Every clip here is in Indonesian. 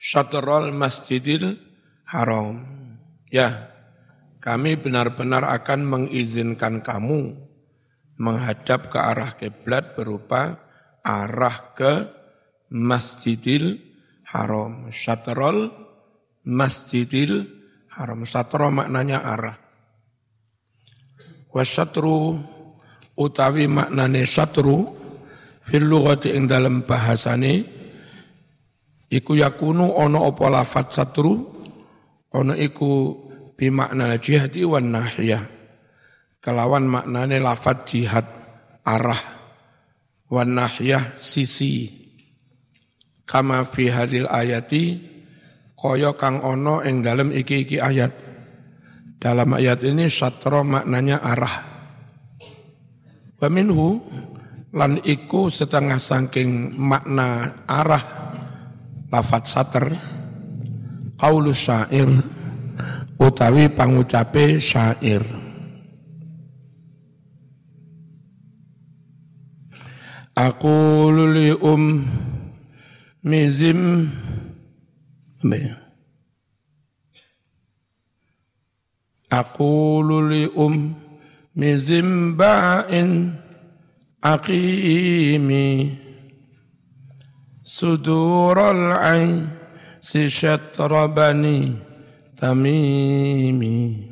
syatrul masjidil haram. Ya, kami benar-benar akan mengizinkan kamu menghadap ke arah kiblat berupa arah ke masjidil haram. Syatrul masjidil haram. Syatra maknanya arah. Wasyatru utawi maknane syatru fil lughati ing dalam bahasane iku yakunu ana apa lafat satru ana iku bi makna jihati wan nahiyah kelawan maknane lafat jihad arah wan nahiyah sisi. Kama fi hadil ayati kaya kang ana ing dalam iki-iki ayat. Dalam ayat ini satra maknanya arah. Wa minhu lan iku setengah saking makna arah lafat sater qaulus syair utawi pangucape syair. Aku li um mizim Aku li um mizim ba'in sudural ain si syatrabani tamimi.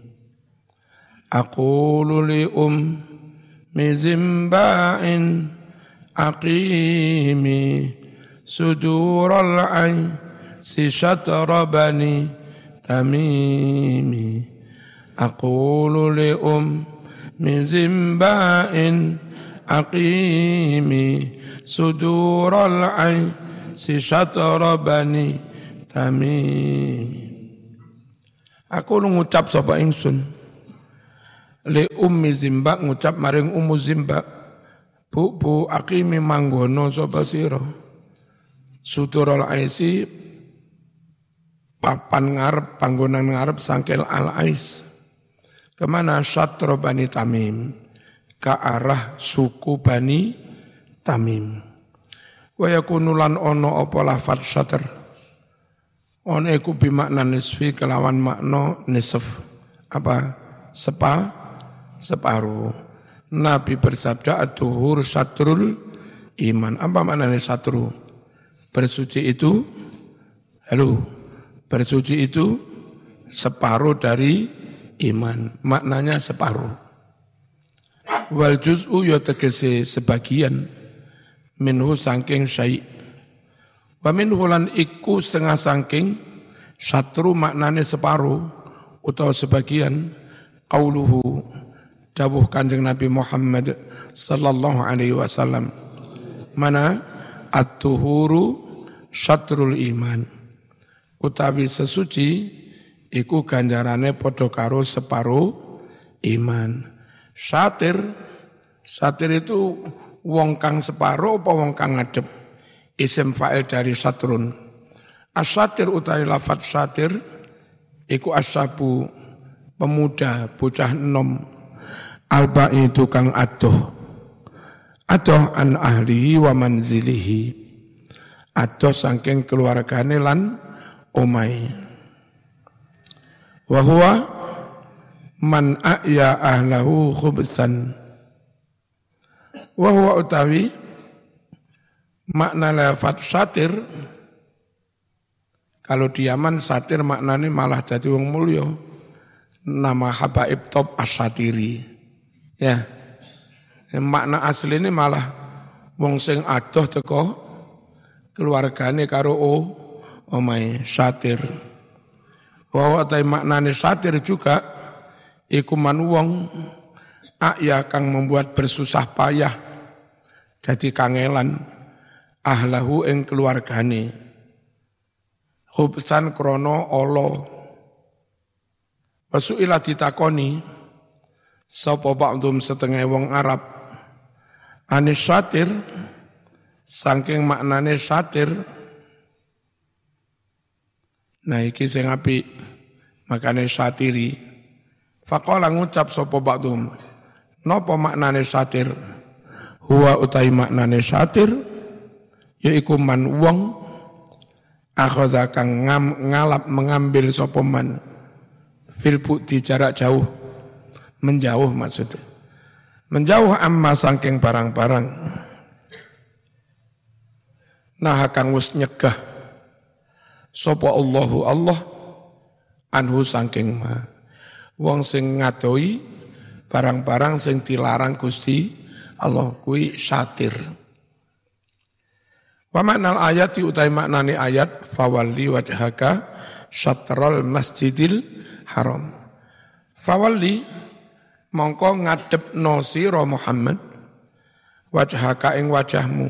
Aqulu um mizimba'in aqimi. Sudural ain si syatrabani tamimi. Aqulu um mizimba'in aqimi si syatra bani tamimi Aku ngucap sapa ingsun. Li ummi zimba ngucap maring ummu zimba bu bu aqimi manggono sapa sira? Sudural aisi papan ngarep panggonan ngarep sangkel al ais. Ke mana syatra bani tamim? Ke arah suku Bani Tamim. Wa yakunu lan ono apa lafat syatr. Ono iku bimakna nisfi kelawan makna nisf. Apa? Sepa, separuh. Nabi bersabda atuhur satrul iman. Apa maknanya satru? Bersuci itu, halo, bersuci itu separuh dari iman. Maknanya separuh. Wal juz'u ya tegese sebagian minhu sangking syai' Wa minhu lan iku setengah sangking satru maknane separuh utawa sebagian qauluhu dawuh Kanjeng Nabi Muhammad sallallahu alaihi wasallam. Mana? At-tuhuru syatrul iman. Utawi sesuci iku ganjarane padha karo separuh iman. Satir, satir itu wong kang separuh apa wong kang ngadep. Isim fa'il dari satrun. Asatir utai lafat satir, iku asabu pemuda bocah enom. Alba itu kang adoh. Adoh an ahlihi wa manzilihi. Adoh sangking keluargane lan omai wa huwa man a'ya ahlahu khubsan wa huwa utawi makna lafat satir kalau di Yaman satir maknanya malah jadi wong mulya. Nama habaib top asatiri ya. Makna asli ini malah wong sing adoh teko keluargane karo o omai satir. Wa wa maknane satir juga iku man wong ya kang membuat bersusah payah jadi kangelan ahlahu ing keluargane khubsan krono olo Wasu'ila ditakoni sapa ba'dum setengah wong Arab anis satir saking maknane satir nah iki sing apik makane satiri Faqala ngucap sapa ba'dhum. Napa maknane satir? Huwa utai maknane satir yaiku man wong akhadha kang ngam, ngalap mengambil sopoman fil di jarak jauh menjauh maksudnya. Menjauh amma sangking barang-barang. Nah kang wis nyegah sapa Allahu Allah anhu sangking ma. Wong sing ngadoi barang-barang sing dilarang Gusti Allah kui syatir Wa ayat utai maknani ayat fawalli wajhaka syatrol masjidil haram. Fawalli mongko ngadep no siro Muhammad wajhaka ing wajahmu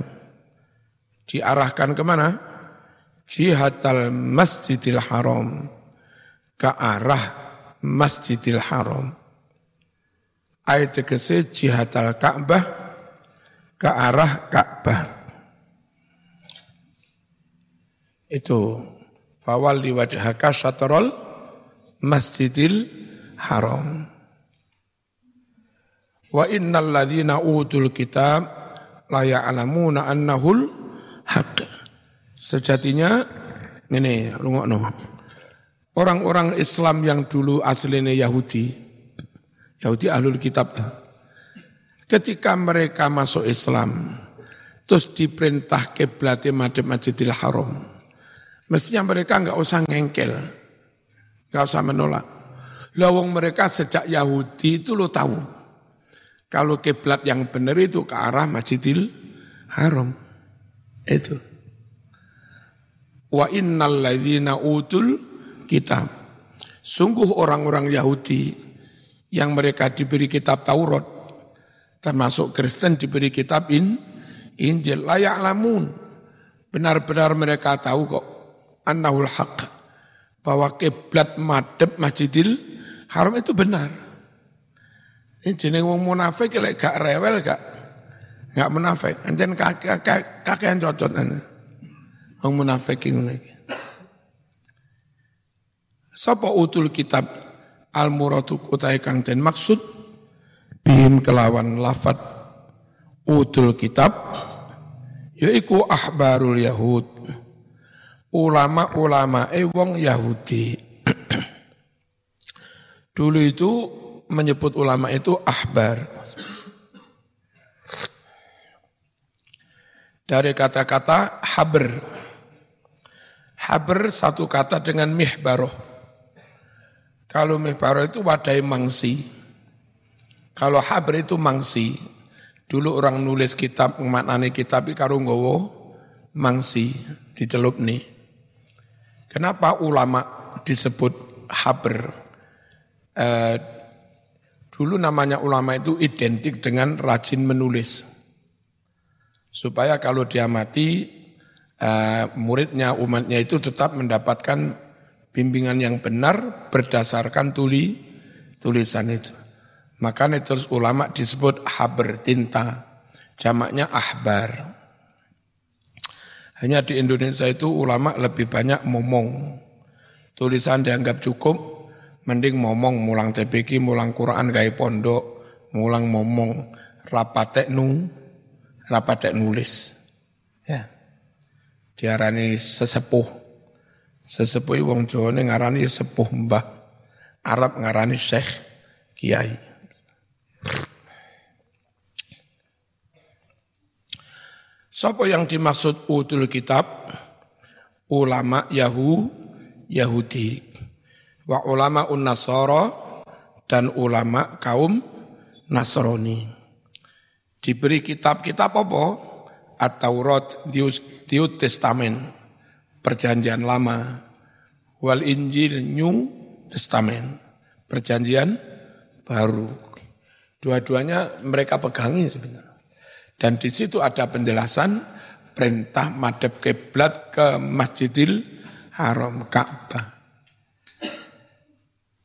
diarahkan ke mana? Jihadal masjidil haram ke arah masjidil haram. Ayat tegese jihadal Ka'bah ke arah Ka'bah. Itu fawal di wajhaka syatrol masjidil haram. Wa innal ladzina utul kitab la ya'lamuna annahul haq. Sejatinya ini rungokno. Orang-orang Islam yang dulu aslinya Yahudi, Yahudi ahlul kitab. Ketika mereka masuk Islam, terus diperintah kiblatnya madhab Masjidil Haram. Mestinya mereka nggak usah ngengkel, nggak usah menolak. Lawang mereka sejak Yahudi itu lo tahu. Kalau kiblat yang benar itu ke arah Masjidil Haram. Itu. Wa innal ladzina utul kitab. Sungguh orang-orang Yahudi yang mereka diberi kitab Taurat termasuk Kristen diberi kitab in, Injil layak lamun. Benar-benar mereka tahu kok annahul haq bahwa kiblat madhep Masjidil Haram itu benar. Ini jeneng wong munafik lek gak rewel gak gak munafik. Anjen kakek kakek cocot ana. Wong munafik iki. Sapa utul kitab al muradu utai kang den maksud bihim kelawan lafat utul kitab yaiku ahbarul yahud ulama-ulama eh wong Yahudi. Dulu itu menyebut ulama itu ahbar. Dari kata-kata haber. Haber satu kata dengan mihbaroh. Kalau mihbaroh itu wadai mangsi. Kalau haber itu mangsi. Dulu orang nulis kitab, maknani kitab, karo nggowo mangsi, dicelup nih. Kenapa ulama disebut haber? Eh, dulu namanya ulama itu identik dengan rajin menulis. Supaya kalau dia mati, eh, muridnya, umatnya itu tetap mendapatkan bimbingan yang benar berdasarkan tuli tulisan itu. Makanya terus ulama disebut haber tinta, jamaknya ahbar. Hanya di Indonesia itu ulama lebih banyak momong. Tulisan dianggap cukup, mending momong mulang TPK, mulang Quran gaya pondok, mulang momong, rapatek nu, rapatek nulis. Ya. Diarani sesepuh. Sesepuh wong Jawa ngarani sepuh mbah. Arab ngarani syekh kiai. Siapa yang dimaksud utul kitab? Ulama Yahu, Yahudi. Wa ulama un Nasara dan ulama kaum Nasrani. Diberi kitab-kitab apa? At-Taurat, New Testament, Perjanjian Lama. Wal Injil, New Testament, Perjanjian Baru. Dua-duanya mereka pegangi sebenarnya. Dan di situ ada penjelasan perintah madhab kiblat ke Masjidil Haram Ka'bah.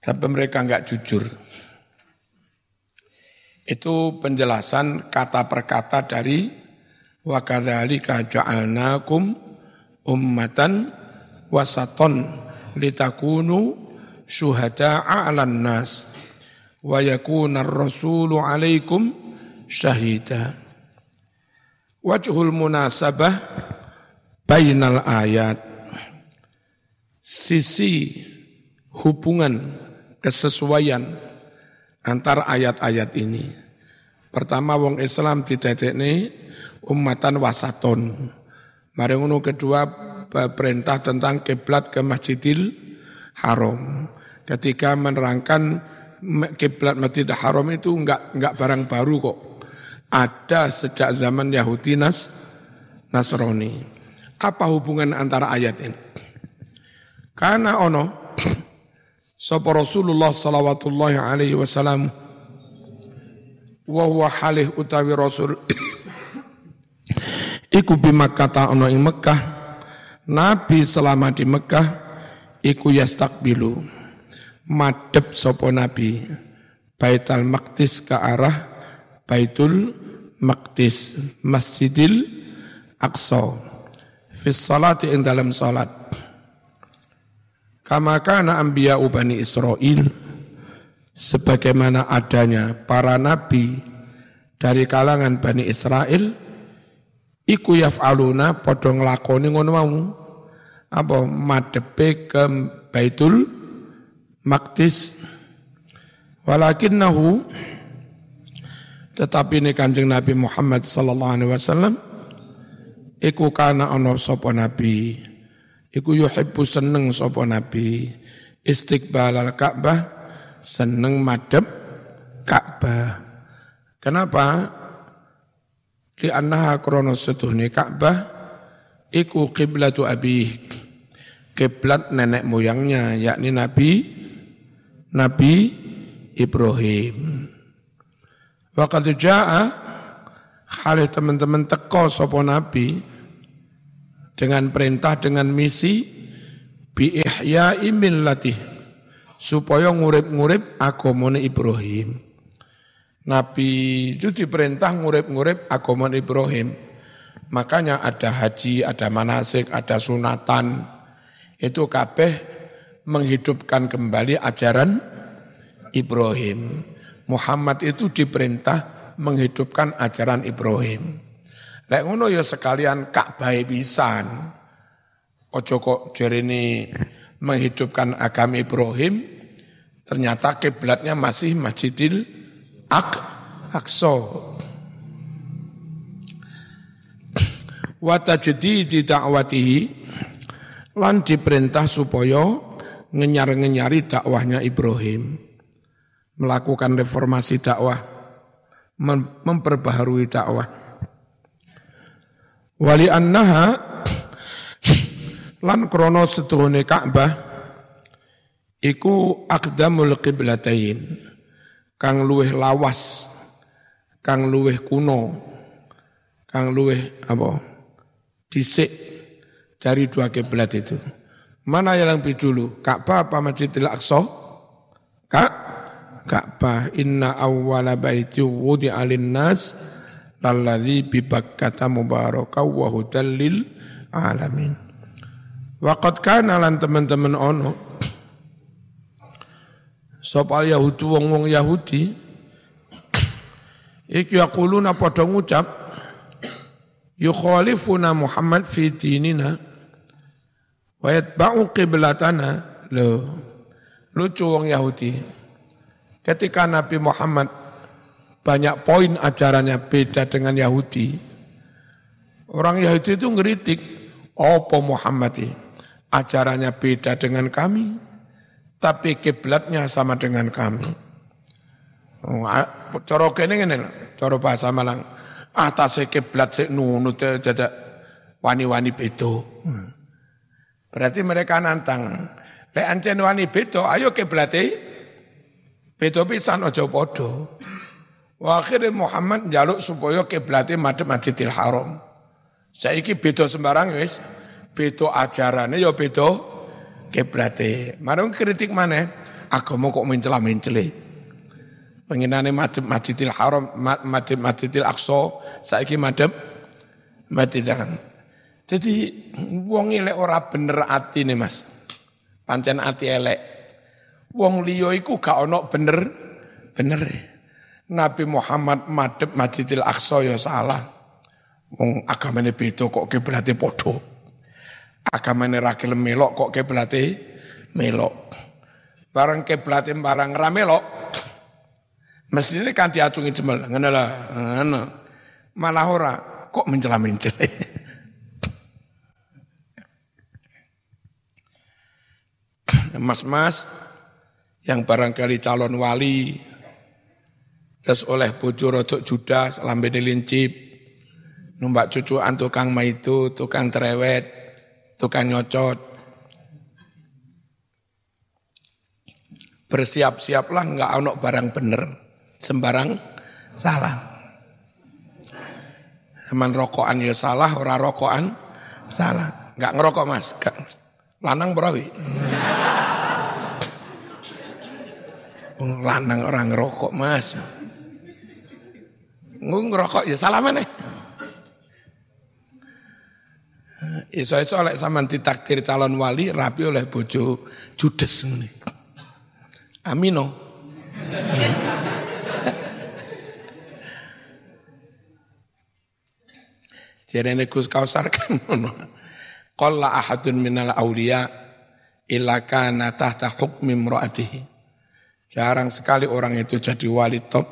Tapi mereka enggak jujur. Itu penjelasan kata per kata dari wa kadzalika ja'alnakum ummatan wasaton litakunu syuhada'a 'alan nas wa yakuna ar-rasulu 'alaikum syahida. Wajhul munasabah bainal ayat. sisi hubungan kesesuaian antara ayat-ayat ini. Pertama wong Islam ini umatan wasaton. Mari ngono kedua perintah tentang kiblat ke Masjidil Haram. Ketika menerangkan kiblat Masjidil Haram itu enggak enggak barang baru kok. Ada sejak zaman Yahudi Nas Nasrani. Apa hubungan antara ayat ini? Karena ono sapa Rasulullah sallallahu alaihi wasallam wa huwa halih utawi Rasul iku bi Makkah ono ing Mekah Nabi selama di Mekah iku yastakbilu. Madep sapa Nabi? Baitul Maqdis ke arah Baitul Maqdis Masjidil Aqsa. Fi salati ing dalam salat kama kana anbiya Bani Israel sebagaimana adanya para nabi dari kalangan Bani Israel iku yaf'aluna padha nglakoni ngono mau. Apa? Madepe ke Baitul Maqdis. Walakinnahu tetapi ini kanjeng Nabi Muhammad sallallahu alaihi wasallam iku kana ana sapa nabi. Iku yuhibbu seneng sapa nabi. Istiqbal al Ka'bah seneng madep Ka'bah. Kenapa Li annaha krono setuhni Ka'bah iku kiblatu abi kiblat nenek moyangnya yakni Nabi Nabi Ibrahim. Wa qad jaa halih teman-teman teko sapa Nabi dengan perintah dengan misi bi ihya'i millati supaya ngurip-ngurip agamane Ibrahim. Nabi itu diperintah ngurip-ngurip agama Ibrahim. Makanya ada haji, ada manasik, ada sunatan. Itu kabeh menghidupkan kembali ajaran Ibrahim. Muhammad itu diperintah menghidupkan ajaran Ibrahim. Lek ngono ya sekalian Ka'bah pisan. Ojo kok ini menghidupkan agama Ibrahim, ternyata kiblatnya masih Masjidil Ak Akso. Wa tajdidi da'watihi lan diperintah supaya ngenyar-ngenyari dakwahnya Ibrahim. Melakukan reformasi dakwah, memperbaharui dakwah. Wali annaha lan krono setuhune Ka'bah iku aqdamul qiblatain kang luweh lawas, kang luweh kuno, kang luweh apa? Disik dari dua kiblat itu. Mana yang lebih dulu? Ka'bah apa Masjidil Aqsa? Kak Ka'bah inna awwala baiti wudi alin nas lalladzi bi Bakkata mubaraka wa hudal lil alamin. Waqad kana lan teman-teman ono Sapa Yahudi wong-wong Yahudi iki yaquluna padha ngucap yukhalifuna Muhammad fi dinina wa yatba'u qiblatana. Lo lucu wong Yahudi. Ketika Nabi Muhammad banyak poin ajarannya beda dengan Yahudi orang Yahudi itu ngeritik apa Muhammad ajarannya beda dengan kami tapi kiblatnya sama dengan kami. Oh, coro kene ngene coro bahasa Malang. Atas kiblat sik nunut jadak wani-wani bedo. Berarti mereka nantang. Lek ancen wani bedo, ayo kiblate bedo pisan aja padha. Wa akhirnya Muhammad jaluk supaya kiblate madhep Masjidil Haram. Saiki beda sembarang wis. Beda ajarannya ya beda kiblate. Marang kritik mana? Agama kok mencela-mencele. Penginane madhep Masjidil Haram, madhep Masjidil Aqsa, saiki Masjidil Haram. Jadi wong elek ora bener atine Mas. Pancen ati elek. Wong liya iku gak ono bener bener. Nabi Muhammad madhep Masjidil Aqsa ya salah. Wong agamane beda kok kiblate padha agamane ra gelem melok kok kiblate melok. Barang kiblatin barang ramelok. Mesti ini kan diacungi jemel. Ngene lah, ngene. Malah ora kok mencela-mencela. Mas-mas yang barangkali calon wali terus oleh bojo rodok judas lambene lincip numpak cucuan tukang maitu tukang cerewet tukang nyocot bersiap-siaplah nggak ono barang bener sembarang salah Teman rokokan ya salah, ora rokokan salah. Enggak ngerokok mas, gak. lanang berawi. lanang orang ngerokok mas. Ngerokok ya salah mana? Iso-iso oleh sama ditakdir calon wali rapi oleh bojo judes ini. Amino. Ini Gus Kausar kan Qalla ahadun minal awliya illa kana tahta hukmi imra'atihi. Jarang sekali orang itu jadi wali top.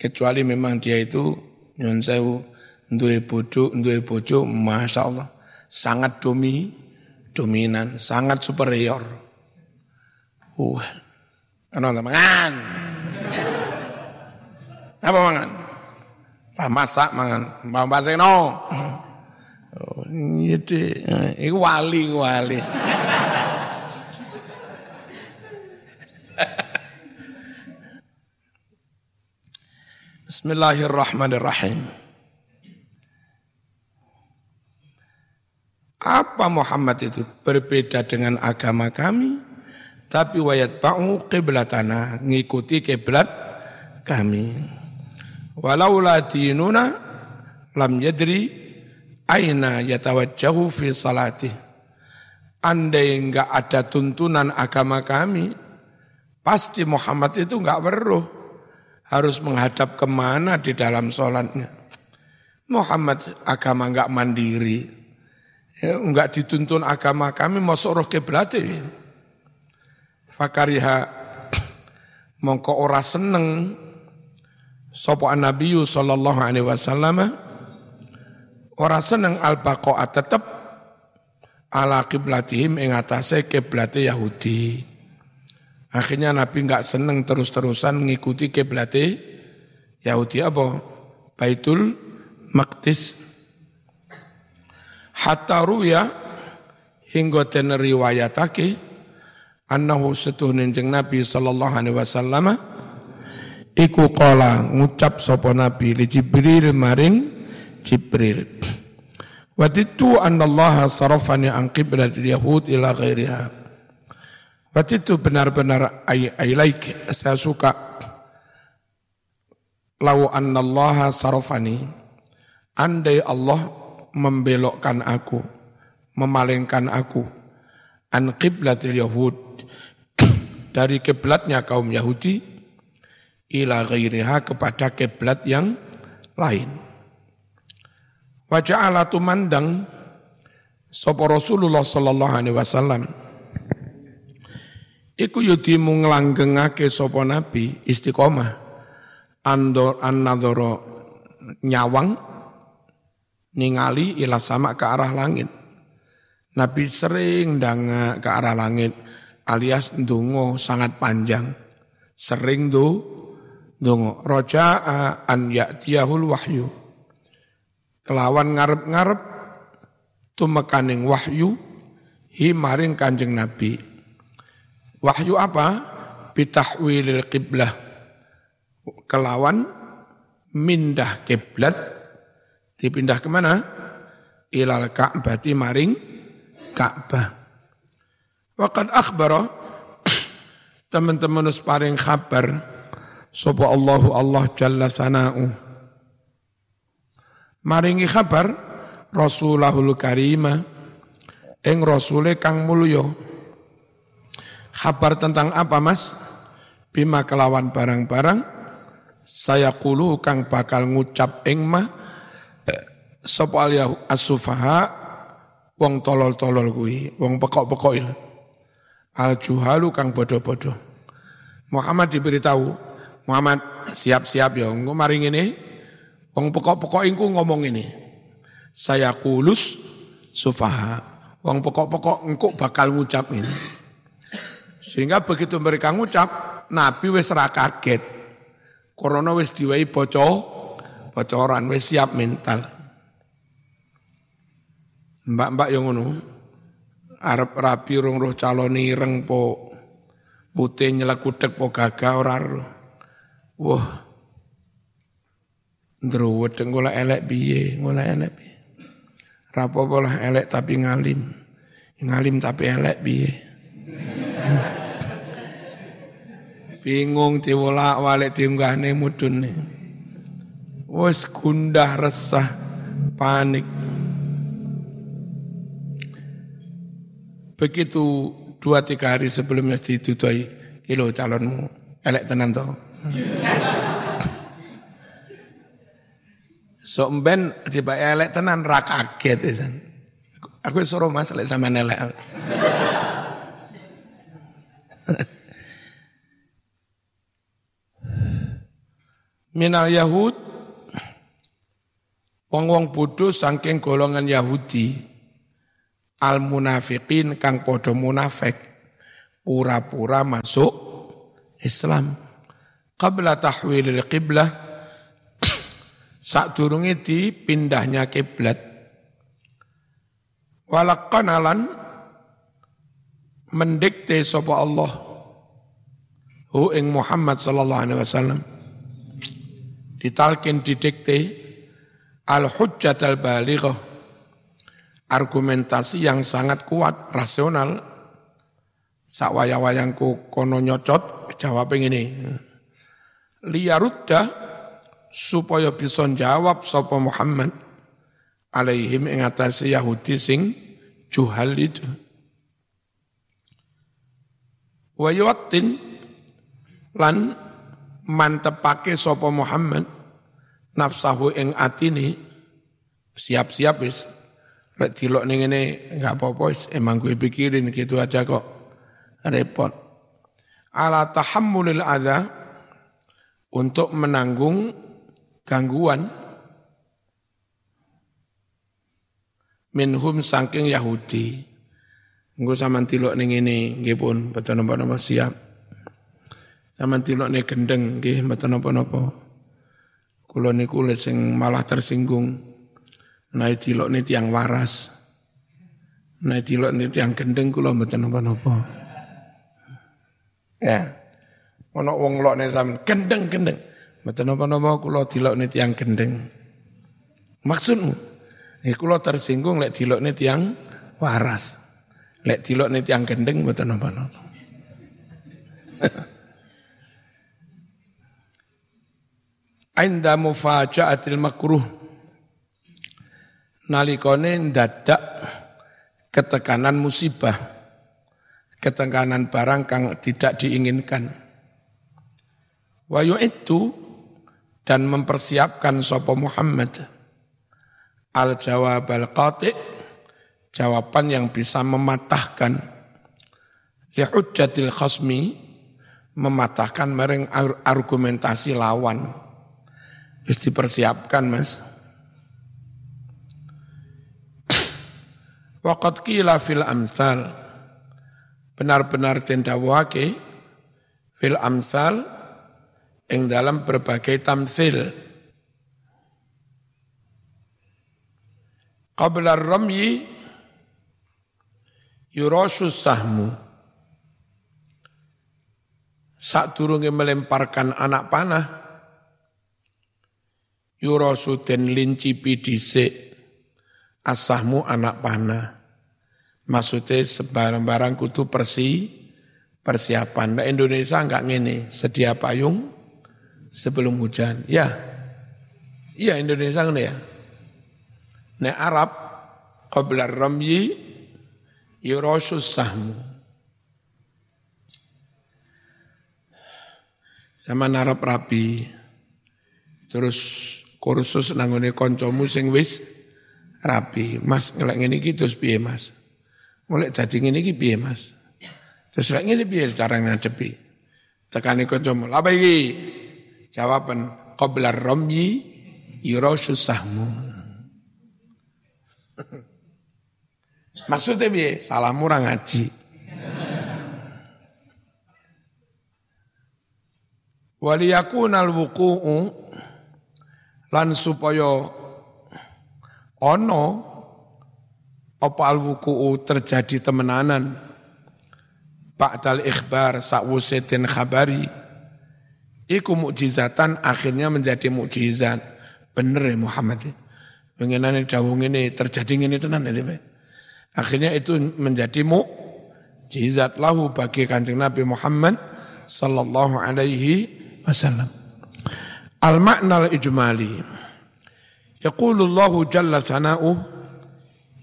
Kecuali memang dia itu nyun sewu duwe bojo, duwe bojo, masya Allah sangat domi, dominan, sangat superior. Uh, ana mangan. Apa mangan? Pak masak mangan, Pak Baseno. Oh, iya wali, wali. Bismillahirrahmanirrahim. Apa Muhammad itu berbeda dengan agama kami, tapi wayat ba'u qiblatana, ngikuti kiblat kami. Walaula dinuna lam yadri aina yatawajjahu fi salati. Andai enggak ada tuntunan agama kami, pasti Muhammad itu enggak perlu harus menghadap ke mana di dalam sholatnya. Muhammad agama enggak mandiri, ya, enggak dituntun agama kami mau suruh kiblat. Fakariha mongko ora seneng sapa Nabi sallallahu alaihi wasallam ora seneng al tetep ala kiblatihim ing atase kiblate Yahudi. Akhirnya Nabi nggak seneng terus-terusan mengikuti kiblate Yahudi apa? Baitul Maqdis. Hatta ruya hingga den riwayatake annahu setuhun jeng Nabi sallallahu alaihi wasallam iku qala ngucap sapa Nabi li Jibril maring Jibril. Waditu anna Allah sarafani an qiblatil yahud ila ghairiha. Waktu itu benar-benar I, I like, saya suka. Lau annallaha sarafani. Andai Allah membelokkan aku, memalingkan aku. An qiblatil Yahud. Dari kiblatnya kaum Yahudi. Ila ghairiha kepada kiblat yang lain. Wajah Allah mandang. Sopo Rasulullah sallallahu alaihi wasallam Iku yudi nglanggengake sapa nabi istiqomah andor annadoro nyawang ningali ila sama ke arah langit. Nabi sering danga ke arah langit alias ndonga sangat panjang. Sering do ndonga roja an ya'tiyahul wahyu. Kelawan ngarep-ngarep tumekaning wahyu hi maring Kanjeng Nabi Wahyu apa? Bitahwilil qiblah. Kelawan mindah kiblat dipindah ke mana? Ilal Ka'bati maring Ka'bah. Waqad akhbara teman-teman paring kabar sapa Allahu Allah jalla sana'u. Maringi kabar Rasulahul Karimah ing rasule kang mulya Kabar tentang apa mas? Bima kelawan barang-barang, saya kulu kang bakal ngucap ing mah, sopal ya asufaha, wong tolol-tolol kui, wong pekok-pekok al juhalu kang bodoh-bodoh. Muhammad diberitahu, Muhammad siap-siap ya, engko mari ngene, wong pokok-pokok ingku ngomong ini. Saya kulus sufaha. Wong pokok-pokok engko bakal ngucap ini. Sehingga begitu mereka ngucap, Nabi wis ra kaget. Corona wis diwai bocor, bocoran wis siap mental. Mbak-mbak yang ngono, arep rapi rong roh calon ireng po putih nyelekutek po gagah ora Wah. Ndruwet ngolah elek piye, ngolah elek piye. Rapopo lah elek tapi ngalim. Ngalim tapi elek piye. Bingung diwolak walik diunggahne mudune. Wes gundah resah, panik. Begitu dua tiga hari sebelumnya ditutui, kilo calonmu, elek tenan toh. So mben tiba elek tenan ra kaget isan. Aku suruh Mas lek sampean elek. Minal Yahud wong-wong bodoh saking golongan Yahudi al munafiqin kang podo munafik pura-pura masuk Islam. Qabla tahwilil qiblah saat durungi dipindahnya kiblat. Walakanalan mendikte sapa Allah hu ing Muhammad sallallahu alaihi wasallam. Ditalkin didikte al hujjat al balighah argumentasi yang sangat kuat rasional. Sak wayang-wayangku kono nyocot jawab ini liyarudda supaya bisa jawab sapa Muhammad alaihim ing atase Yahudi sing juhal itu. Wa yuwattin lan mantepake sapa Muhammad nafsahu ing atine. Siap-siap wis lek dilok ning ngene enggak apa-apa emang gue pikirin gitu aja kok repot ala tahammulil adza untuk menanggung gangguan minhum saking Yahudi. Engko sampean tilok ning ngene nggih pun mboten napa-napa siap. Sampean tilok ning gendeng nggih mboten napa-napa. Kula niku sing malah tersinggung. Nek tilok nih tiang waras. Nek tilok nih tiang gendeng kula mboten napa-napa. Ya. Ono wong lokne sampean gendeng-gendeng. Mboten napa-napa kula dilokne tiyang gendeng. Maksudmu? Eh kula tersinggung lek dilokne tiyang waras. Lek dilokne tiyang gendeng mboten napa-napa. Ainda mufaja'atil makruh nalikone ndadak ketekanan musibah ketekanan barang kang tidak diinginkan. Wa itu dan mempersiapkan sopo Muhammad. Al jawab al qati jawaban yang bisa mematahkan. Li hujjatil khasmi mematahkan mereng argumentasi lawan. Harus dipersiapkan mas Waqat kila fil amsal benar-benar tendawake fil amsal ing dalam berbagai tamsil. Qabla ramyi yurasu sahmu. Saat durunge melemparkan anak panah, yurasu den lincipi dhisik asahmu anak panah. Maksudnya sebarang-barang kutu persi persiapan. Nah Indonesia enggak ngene, sedia payung, sebelum hujan. Ya, iya Indonesia ini ya. Nek Arab, qabla ramyi yurasus sahmu. Sama Arab rapi. Terus kursus nangone koncomu sing wis rapi. Mas ngelak ngene iki terus piye Mas? Mulai jadi ngene iki piye Mas? Terus lek ngene piye cara ngadepi? Tekani kancamu, apa iki? Jawaban qabla ramyi yura susahmu. Maksudnya piye? Salah murah ngaji. Waliyakunal wuku'u lan supaya ono apa al wuku'u terjadi temenanan? Ba'dal ikhbar sakwuse khabari. Iku mukjizatan akhirnya menjadi mukjizat. Bener ya Muhammad? Pengenane dawuh ini terjadi ini tenan ya akhirnya itu menjadi mukjizat lahu bagi kanjeng Nabi Muhammad sallallahu alaihi wasallam. Al makna al ijmali yaqulu Allah jalla sana'u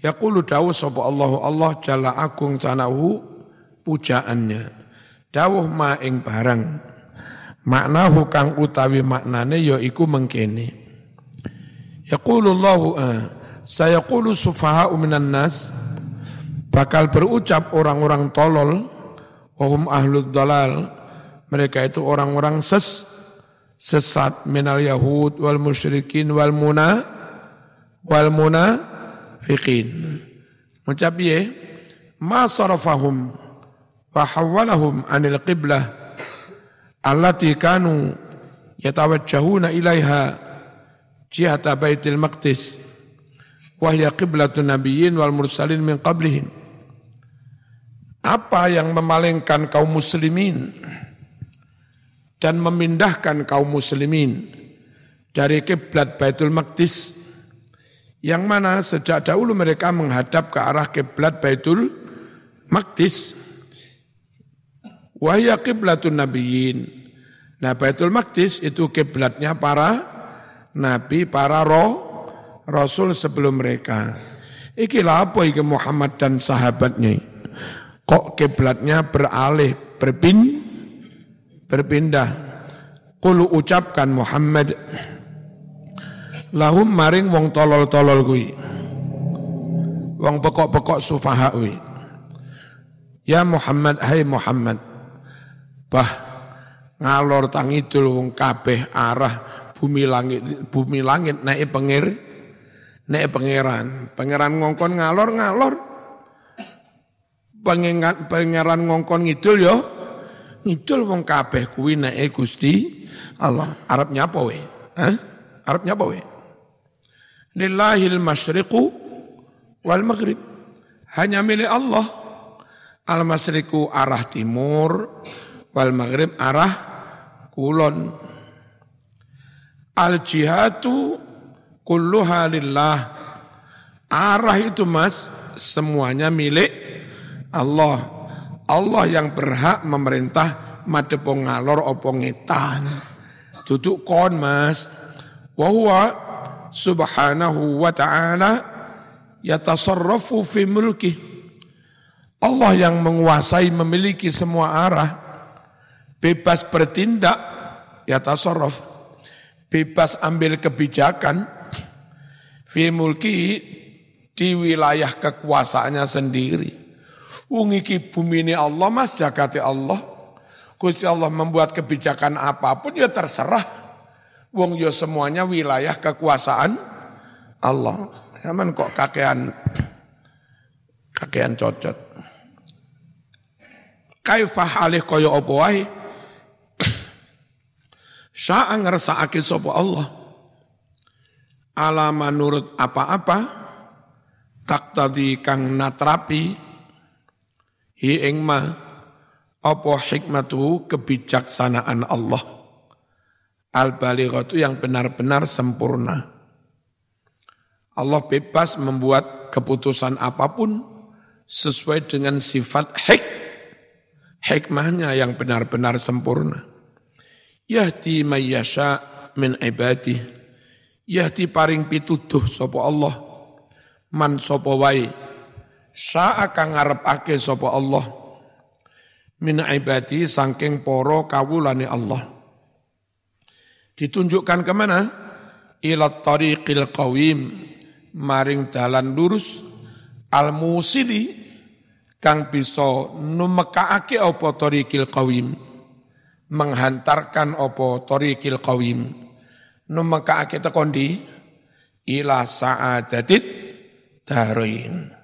yaqulu dawu sapa Allah Allah jalla agung sana'u pujaannya. Dawuh ma ing barang. Maknahu kang utawi maknane ya iku mengkene. Yaqulullahu ah, sayaqulu sufaha'u minan nas bakal berucap orang-orang tolol wahum ahlud dalal mereka itu orang-orang ses sesat minal yahud wal musyrikin wal muna wal muna fiqin. Ucap ye ma sarafahum fahawwalahum anil qiblah allati kanu yatawajjahuna ilaiha jihata baitil maqdis wa hiya qiblatun nabiyyin wal mursalin min qablihim apa yang memalingkan kaum muslimin dan memindahkan kaum muslimin dari kiblat Baitul Maqdis yang mana sejak dahulu mereka menghadap ke arah kiblat Baitul Maqdis Wahya kiblatun nabiyyin. Nah Baitul Maqdis itu kiblatnya para nabi, para roh, rasul sebelum mereka. Ikilah apa iki Muhammad dan sahabatnya. Kok kiblatnya beralih, berpin, berpindah. Kulu ucapkan Muhammad lahum maring wong tolol-tolol kuwi. Wong pekok-pekok sufaha kuwi. Ya Muhammad, hai Muhammad, Bah ngalor tangidul wong kabeh arah bumi langit bumi langit naik pengir naik pangeran pangeran ngongkon ngalor ngalor pangeran ngongkon ngidul yo ngidul wong kabeh kuwi naik Gusti Allah Arab nyapa we Hah? Arab nyapa we Lillahil masyriqu wal maghrib hanya milik Allah al masyriqu arah timur wal maghrib arah kulon. Al jihadu kulluha lillah. Arah itu mas semuanya milik Allah. Allah yang berhak memerintah madepong ngalor opong ngetan. Duduk kon mas. Wahuwa subhanahu wa ta'ala yatasarrafu fi mulki. Allah yang menguasai memiliki semua arah bebas bertindak, ya tasarruf, bebas ambil kebijakan, fi mulki di wilayah kekuasaannya sendiri. Ungiki bumi ini Allah mas jagati Allah. Gusti Allah membuat kebijakan apa pun ya terserah. Wong ya semuanya wilayah kekuasaan Allah. Zaman kok kakean kakean cocot. Kaifah alih koyo opo wae Sa'a ngersa'ake sapa Allah. Ala menurut apa-apa tak tadi kang natrapi hi ing ma apa hikmatu kebijaksanaan Allah. Al-balighatu yang benar-benar sempurna. Allah bebas membuat keputusan apa pun sesuai dengan sifat hik, hikmahnya yang benar-benar sempurna. Yahdi mayyasha min ibadih. Yahdi paring pituduh sapa Allah. Man sapa wae. Sa'a kang ngarepake sapa Allah. Min ibadi saking para kawulane Allah. Ditunjukkan ke mana? Ila tariqil qawim. Maring dalan lurus. Al-musili kang bisa numekaake apa tariqil qawim menghantarkan apa tariqil qawim numekaake tekon di ila sa'adatit darin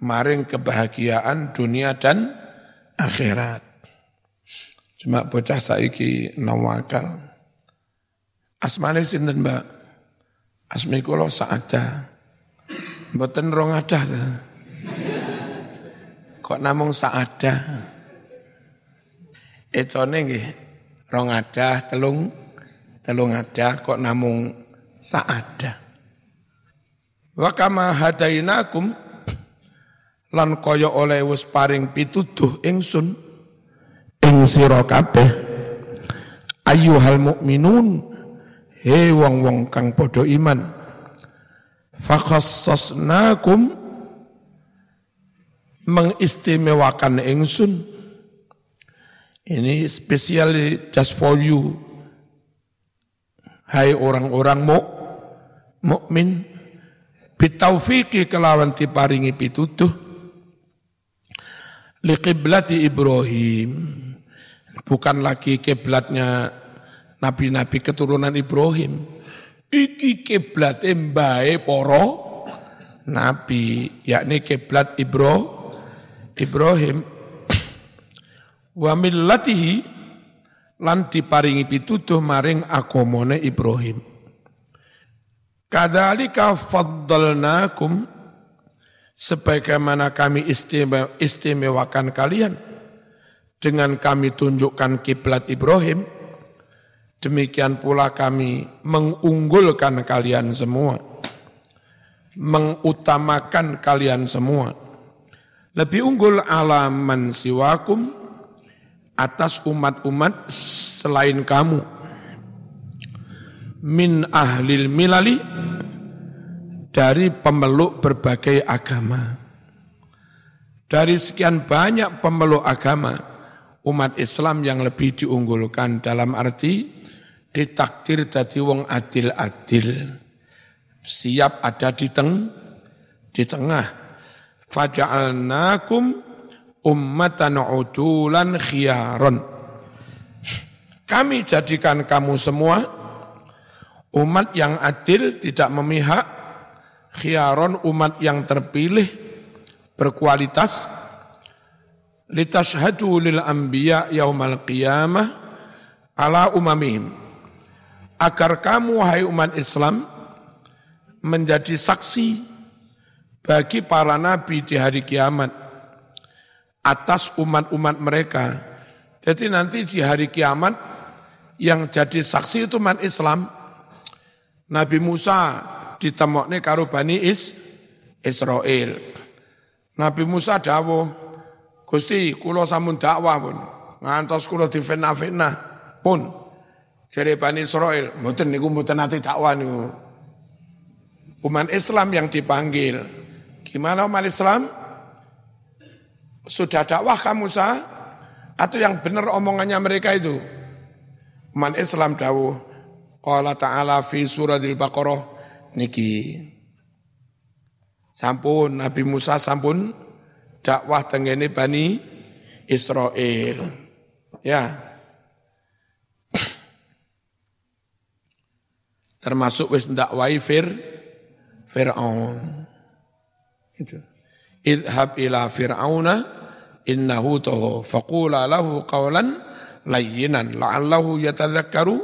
maring kebahagiaan dunia dan akhirat. Cuma bocah saiki nawakal asmane sinten Mbak? Asmi kula sa'adah mboten rong adah kok namung saada. Econe nggih rong ada, telung telung ada kok namung saada. Wa kama hadainakum lan kaya oleh wis paring pituduh ingsun ing sira kabeh ayyuhal mukminun he wong-wong kang padha iman fakhassasnakum mengistimewakan ingsun. Ini spesial just for you. Hai orang-orang mu, mukmin, bitaufiqi kelawan diparingi pitutuh li qiblati Ibrahim. Bukan lagi kiblatnya nabi-nabi keturunan Ibrahim. Iki kiblat mbae poro nabi, yakni kiblat Ibrahim Ibrahim wa millatihi lan diparingi pituduh maring agamane Ibrahim. Kadzalika faddalnakum sebagaimana kami istimewa, istimewakan kalian dengan kami tunjukkan kiblat Ibrahim demikian pula kami mengunggulkan kalian semua mengutamakan kalian semua. Lebih unggul alaman siwakum atas umat-umat selain kamu. Min ahlil milali dari pemeluk berbagai agama. Dari sekian banyak pemeluk agama, umat Islam yang lebih diunggulkan dalam arti ditakdir jadi wong adil-adil. Siap ada di teng di tengah faja'alnakum ummatan utulan khiyaron. Kami jadikan kamu semua umat yang adil, tidak memihak, khiyaron umat yang terpilih, berkualitas, litashhadu lil anbiya yaumal qiyamah ala umamihim. Agar kamu, hai umat Islam, menjadi saksi bagi para nabi di hari kiamat atas umat-umat mereka. Jadi nanti di hari kiamat yang jadi saksi itu umat Islam. Nabi Musa ditemokne karo Bani Is, Israel. Nabi Musa dawuh, Gusti kula sampun dakwah pun, ngantos kula difitnah-fitnah pun. Jadi Bani Israel, mboten niku mboten nate dakwah niku. Umat Islam yang dipanggil, Gimana umat Islam? Sudah dakwah kamu sah? Atau yang benar omongannya mereka itu? Umat Islam dawuh. Qala ta'ala fi suratil Baqarah. Niki. Sampun Nabi Musa sampun dakwah tengene Bani Israel. Ya. Termasuk wis dakwai Fir Fir'aun. Itu. Idhab ila fir'auna innahu toho faqula lahu qawlan layyinan la'allahu yatadzakkaru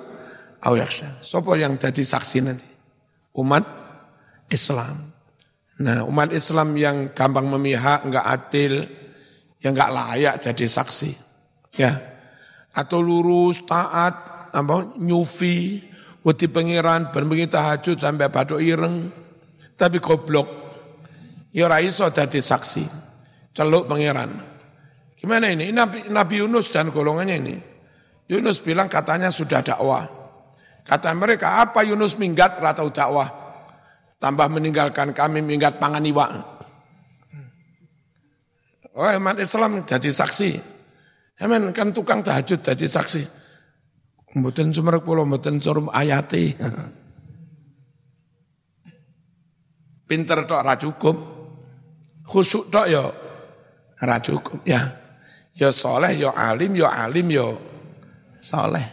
aw yakhsha. Sopo yang jadi saksi nanti? Umat Islam. Nah, umat Islam yang gampang memihak, enggak adil, yang enggak layak jadi saksi. Ya. Atau lurus, taat, apa, nyufi, wedi pengiran, berbengi tahajud sampai badok ireng, tapi goblok ya ora iso dadi saksi. Celuk pangeran. Gimana ini? Nabi, Nabi Yunus dan golongannya ini. Yunus bilang katanya sudah dakwah. Kata mereka, apa Yunus minggat ratau dakwah? Tambah meninggalkan kami minggat pangan iwa. Oh, umat Islam jadi saksi. Amen, kan tukang tahajud jadi saksi. Mboten sumerek pulau, mboten surum ayati. Pinter tok ra cukup. Khusuk tok ya Ora cukup ya. Ya soleh, ya alim, ya alim, ya soleh.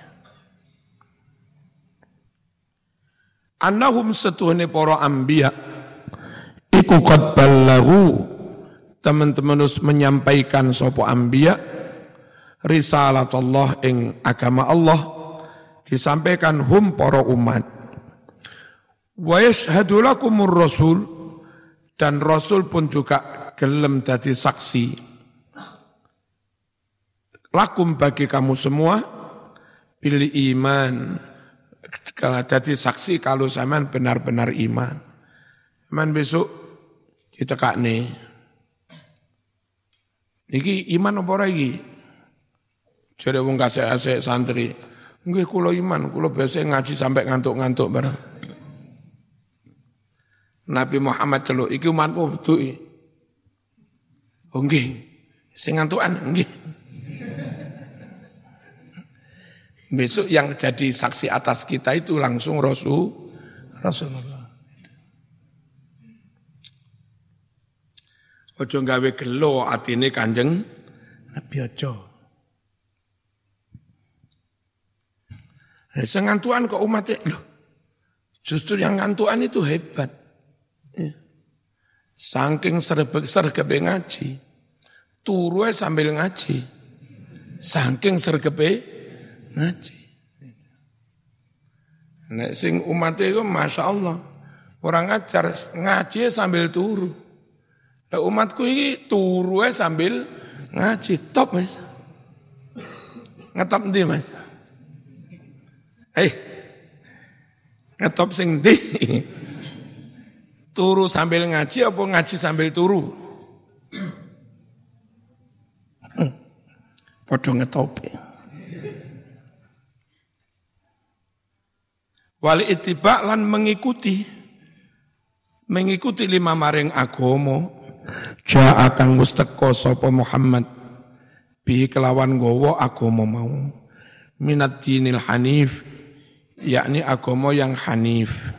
Annahum setuhne para ambiya. Iku qad ballagu. Teman-teman us menyampaikan sopo ambiya. Risalat Allah ing agama Allah. Disampaikan hum para umat. Wa yashhadu lakumur rasul. Dan rasul pun juga gelem dadi saksi. Lakum bagi kamu semua. Pilih iman jadi saksi kalau zaman benar-benar iman. Iman besok kita kak nih. Niki iman apa ora iki? Jare wong kasih santri. Nggih kula iman, kula biasa ngaji sampai ngantuk-ngantuk bareng. Nabi Muhammad celuk iki umat betul. Oh nggih. Sing ngantukan nggih. Besok yang jadi saksi atas kita itu langsung Rasul Rasulullah. Ojo gawe gelo atine Kanjeng Nabi ojo. Sengantuan kok umatnya, loh, justru yang ngantuan itu hebat. Ya. Saking serbek sergepe ngaji, turu sambil ngaji. Saking sergepe ngaji. Nek sing umat itu Masya Allah. Orang ngajar ngaji sambil turu. Nah, umatku ini turu sambil ngaji. Top mas. Ngetop ndi mas? Eh, ngetop sing di. turu sambil ngaji apa ngaji sambil turu? Podo ngetop Wali itibak lan mengikuti. Mengikuti lima maring agomo. Ja akan musteko sapa Muhammad. Bihi kelawan gowo agomo mau. Minat dinil hanif yakni agomo yang hanif.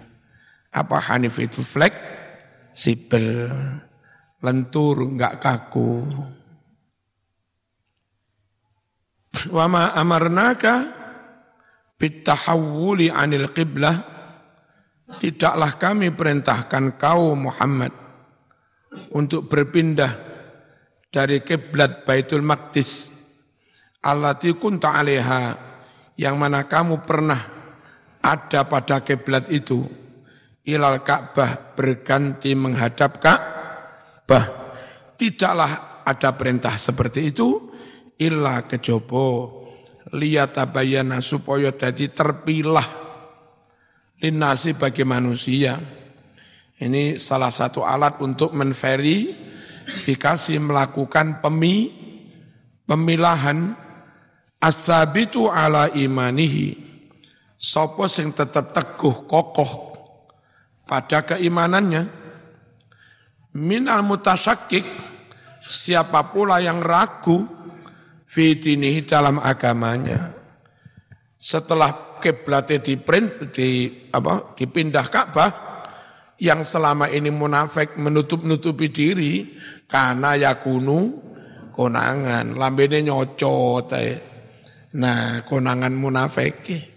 Apa hanif itu flek? Sipel lentur enggak kaku. Wama amarnaka bitahawuli anil qiblah. Tidaklah kami perintahkan kau Muhammad untuk berpindah dari kiblat Baitul Maqdis allati kunta 'alaiha yang mana kamu pernah ada pada kiblat itu ilal Ka'bah berganti menghadap Ka'bah. Tidaklah ada perintah seperti itu illa kejobo liyatabayana supaya jadi terpilah linasi bagi manusia. Ini salah satu alat untuk menverifikasi melakukan pemi, pemilahan asabitu ala imanihi. Sopo sing tetap teguh kokoh pada keimanannya. Minal mutasyakik siapa pula yang ragu fitinihi dalam agamanya. Setelah kiblatnya diprint, di, apa, dipindah Ka'bah, yang selama ini munafik menutup-nutupi diri, karena yakunu konangan, lambene nyocot. Eh. Nah, konangan munafik.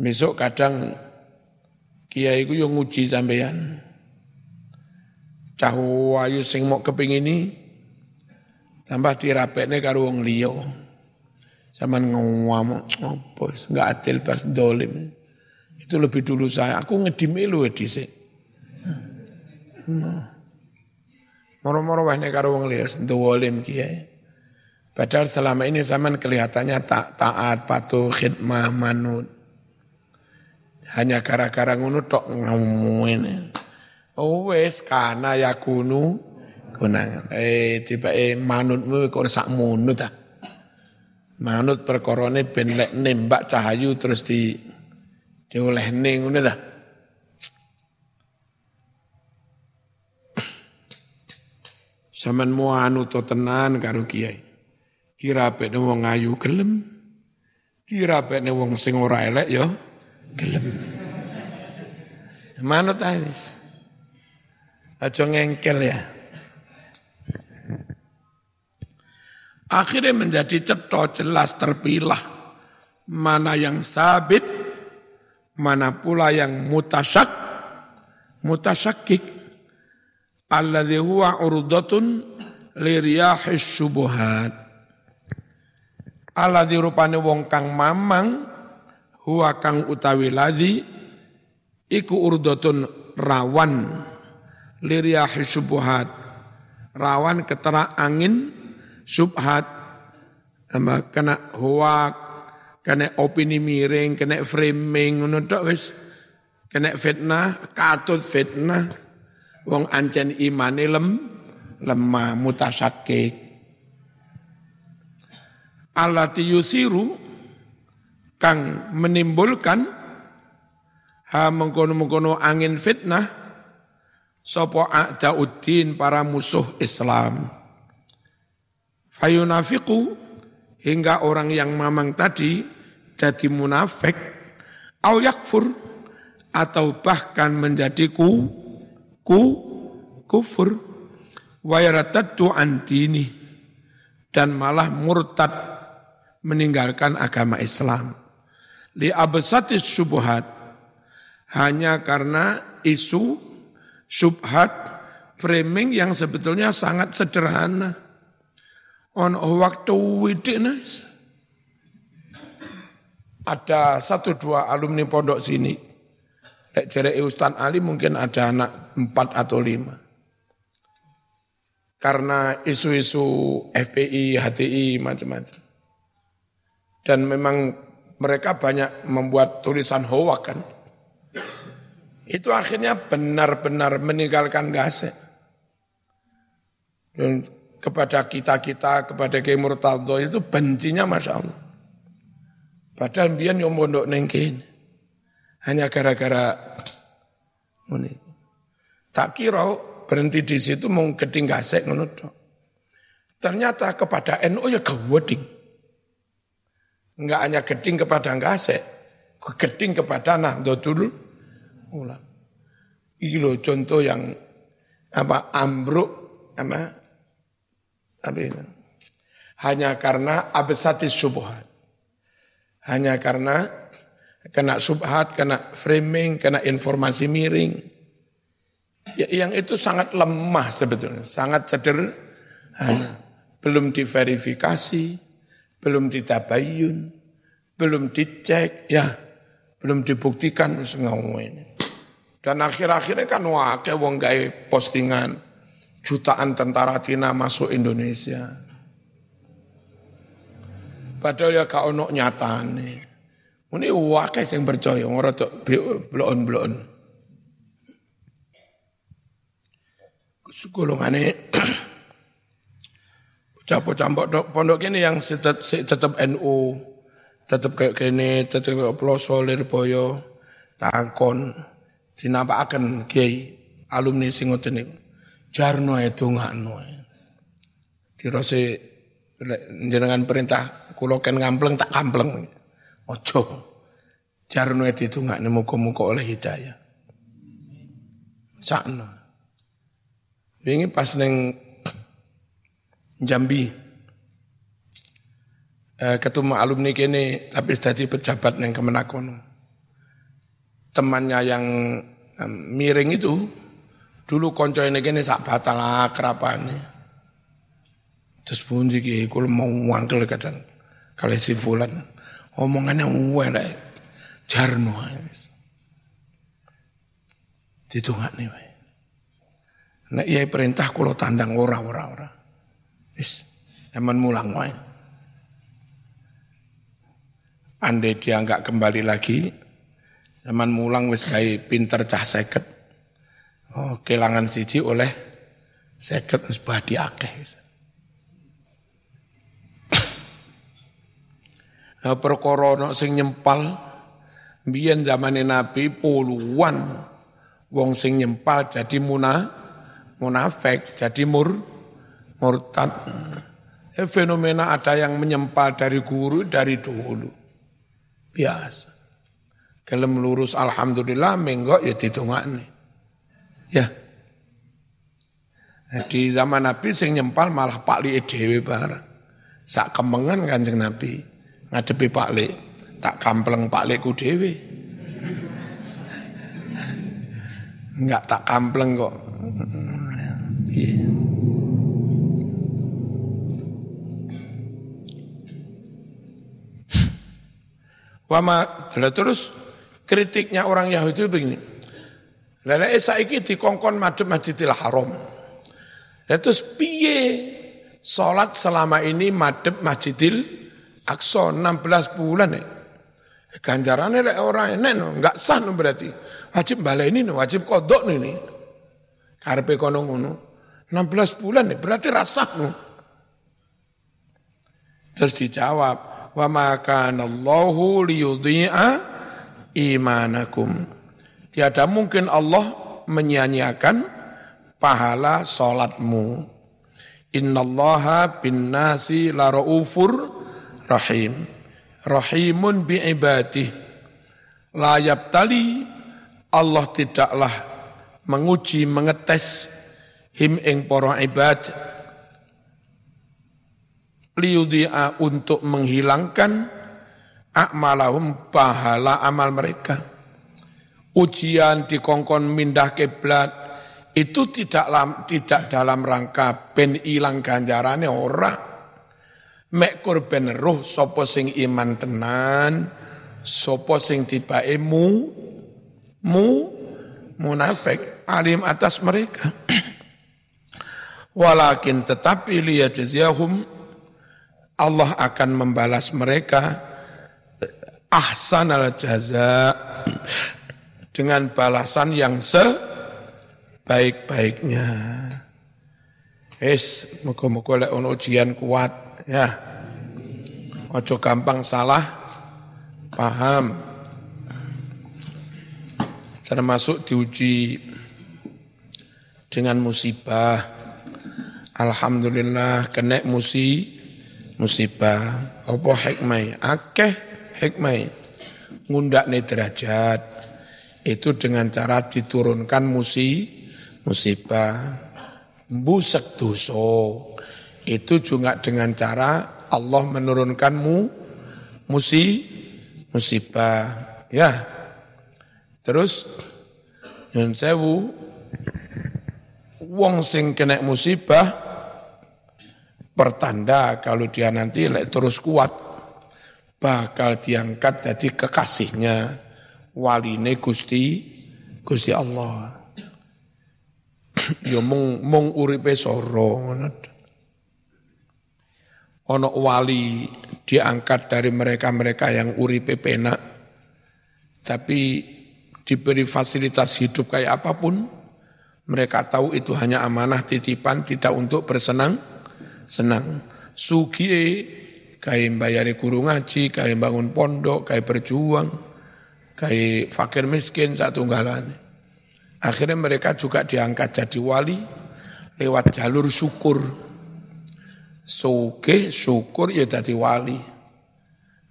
Besok kadang kiai ku yang nguji sampeyan. Cah wayu sing mau kepingin ini tambah dirapekne karo wong liya. Zaman ngomong apa enggak adil pas dolim. Itu lebih dulu saya. Aku ngedimi lu dhisik. Moro-moro wahne karo wong liya dolim kiai. Padahal selama ini zaman kelihatannya tak taat, patuh, khidmah, manut. Hanya gara-gara ngono tok ngomongin. Oh wes kana yakunu kunangan. Eh tiba eh manutmu kok sak munut ah. Manut perkorone ben lek nembak cahayu terus di dioleh ning ngono ta. Saman mau anu to tenan karo kiai. Dirapekne wong ayu gelem. Dirapekne wong sing ora elek ya gelem. Manut ae Aja ngengkel ya. Akhirnya menjadi cetok jelas terpilah mana yang sabit, mana pula yang mutasyak, mutasyakik. Alladhi huwa urdatun liriyahis syubuhat. Alladhi rupane wong kang mamang, huwa kang utawi ladhi, iku urdatun rawan liriyahis syubuhat. Rawan ketera angin subhat sama kena hoak kena opini miring kena framing ngono tok wis. Kena fitnah katut fitnah. Wong ancen imane lem lemah mutasakkik alati yusiru kang menimbulkan ha mengkono-mengkono angin fitnah sapa a'dauddin para musuh Islam. Fayunafiku hingga orang yang mamang tadi jadi munafik. Au yakfur atau bahkan menjadi ku ku kufur. Wa antini dan malah murtad meninggalkan agama Islam. Li absatis subuhat hanya karena isu subhat framing yang sebetulnya sangat sederhana on waktu nis. Ada satu dua alumni pondok sini. Lek jere Ustaz Ali mungkin ada anak empat atau lima. Karena isu-isu FPI, HTI, macam-macam. Dan memang mereka banyak membuat tulisan hoak kan. Itu akhirnya benar-benar meninggalkan gasek. Dan kepada kita-kita, kepada Kiai Murtado itu bencinya Masya Allah. Padahal biar yang mondok nengkin. Hanya gara-gara. Tak kira berhenti di situ mau geding gasek ngono Ternyata kepada NU ya gaweding. Enggak hanya geding kepada gasek, geding kepada dulu ulang. Ini contoh yang apa ambruk apa tapi hanya karena abesatis subhat. Hanya karena kena subhat, kena framing, kena informasi miring. Ya, yang itu sangat lemah sebetulnya, sangat sederhana. Belum diverifikasi, belum ditabayun, belum dicek, ya belum dibuktikan ini. Dan akhir-akhirnya kan wah kayak wong gawe postingan jutaan tentara Cina masuk Indonesia. Padahal ya kau ono nyata nih. Ini wakai yang percaya, orang tuh belon-belon. Golongane bocah-bocah pondok ini yang tetap, NU, tetap kayak gini, tetap kayak peloso Lirboyo, takon, akan kiai alumni singoten itu. Jarno itu ngakno. Dirose jenengan perintah kulo ken ngampleng tak kampleng. Ojo. Jarno itu ngakno muka-muka oleh hidayah. Sakno. Ini pas neng Jambi eh, ketemu alumni kini tapi jadi pejabat neng Kemenakono. Temannya yang miring itu Dulu konco ini kene sak batal akrabane. Terus pundi ki kula mau wangkel kadang kali si fulan omongannya elek jarno nih wae. Nek iya perintah kulo tandang ora ora ora. Wis eman mulang wae. Andai dia enggak kembali lagi, zaman mulang wis kayak pinter cah seket, Oh, kelangan siji oleh seket wis badi akeh. Nah, perkara sing nyempal biyen zamane Nabi puluhan wong sing nyempal jadi muna munafik, jadi mur murtad. Ya, fenomena ada yang menyempal dari guru dari dulu. Biasa. Kalau lurus alhamdulillah menggok ya ditungakne. Ya. Di zaman Nabi sing nyempal malah Pak Li dhewe bareng. Sak kemengan Kanjeng Nabi ngadepi Pak Li. Tak kampleng Pak Liku dhewe. Enggak tak kampleng kok. Iya. Wama terus kritiknya orang Yahudi begini. Lele saiki dikongkon madhep Masjidil Haram. Terus piye salat selama ini madhep Masjidil Aqsa 16 bulan ya. Ganjarannya lek ora enek no, enggak sah no berarti. Wajib baleni no, wajib kodok no ini. Karepe kono ngono. 16 bulan ya, berarti rasah no. Terus dijawab, wa ma kana liyudhi'a imanakum. Tiada mungkin Allah menyanyiakan pahala salatmu. Innallaha bin nasi la raufur rahim. Rahimun bi ibadih. La yabtali Allah tidaklah menguji mengetes him ing para ibad liyudhi'a untuk menghilangkan akmalahum pahala amal mereka. Ujian dikongkon mindah kiblat itu tidak tidak dalam rangka ben ilang ganjarane ora. Mek korban roh sapa sing iman tenan, sapa sing tibake mu mu munafik alim atas mereka. Walakin tetapi liyajziyahum Allah akan membalas mereka ahsanal jaza dengan balasan yang sebaik-baiknya. Es, muka-muka lek ono ujian kuat ya. Ojo gampang salah paham. Termasuk diuji dengan musibah. Alhamdulillah kena musi musibah. Apa hikmah? Akeh hikmah. Ngundak derajat. Itu dengan cara diturunkan musi musibah. Busek doso. Itu juga dengan cara Allah menurunkanmu musi musibah. Ya. Terus Nyun sewu wong sing kena musibah pertanda kalau dia nanti terus kuat bakal diangkat jadi kekasihnya waline Gusti Gusti Allah. ya mung mung uripe soro Ono wali diangkat dari mereka-mereka yang uripe penak tapi diberi fasilitas hidup kayak apa pun, mereka tahu itu hanya amanah titipan, tidak untuk bersenang senang. Sugie kayak bayari guru ngaji, kayak bangun pondok, kayak berjuang, kayak fakir miskin satu galan. Akhirnya mereka juga diangkat jadi wali lewat jalur syukur. Suge, syukur ya jadi wali.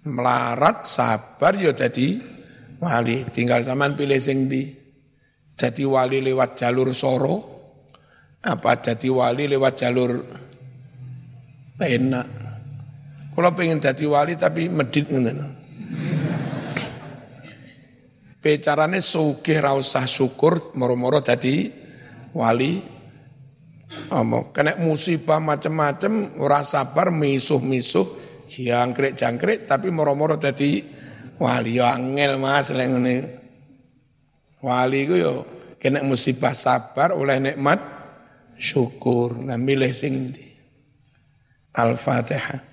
Melarat, sabar ya jadi wali. Tinggal zaman pilih sing di. Jadi wali lewat jalur soro, apa jadi wali lewat jalur enak. Kalau pengen jadi wali tapi medit ngene. Pecarane sugih ra usah syukur moro-moro dadi wali. Amo kena musibah macam-macam ora sabar misuh-misuh jangkrik-jangkrik tapi moro-moro dadi wali yo angel Mas lek ngene. Wali ku yo kena musibah sabar oleh nikmat syukur. Nah milih sing Al-Fatihah.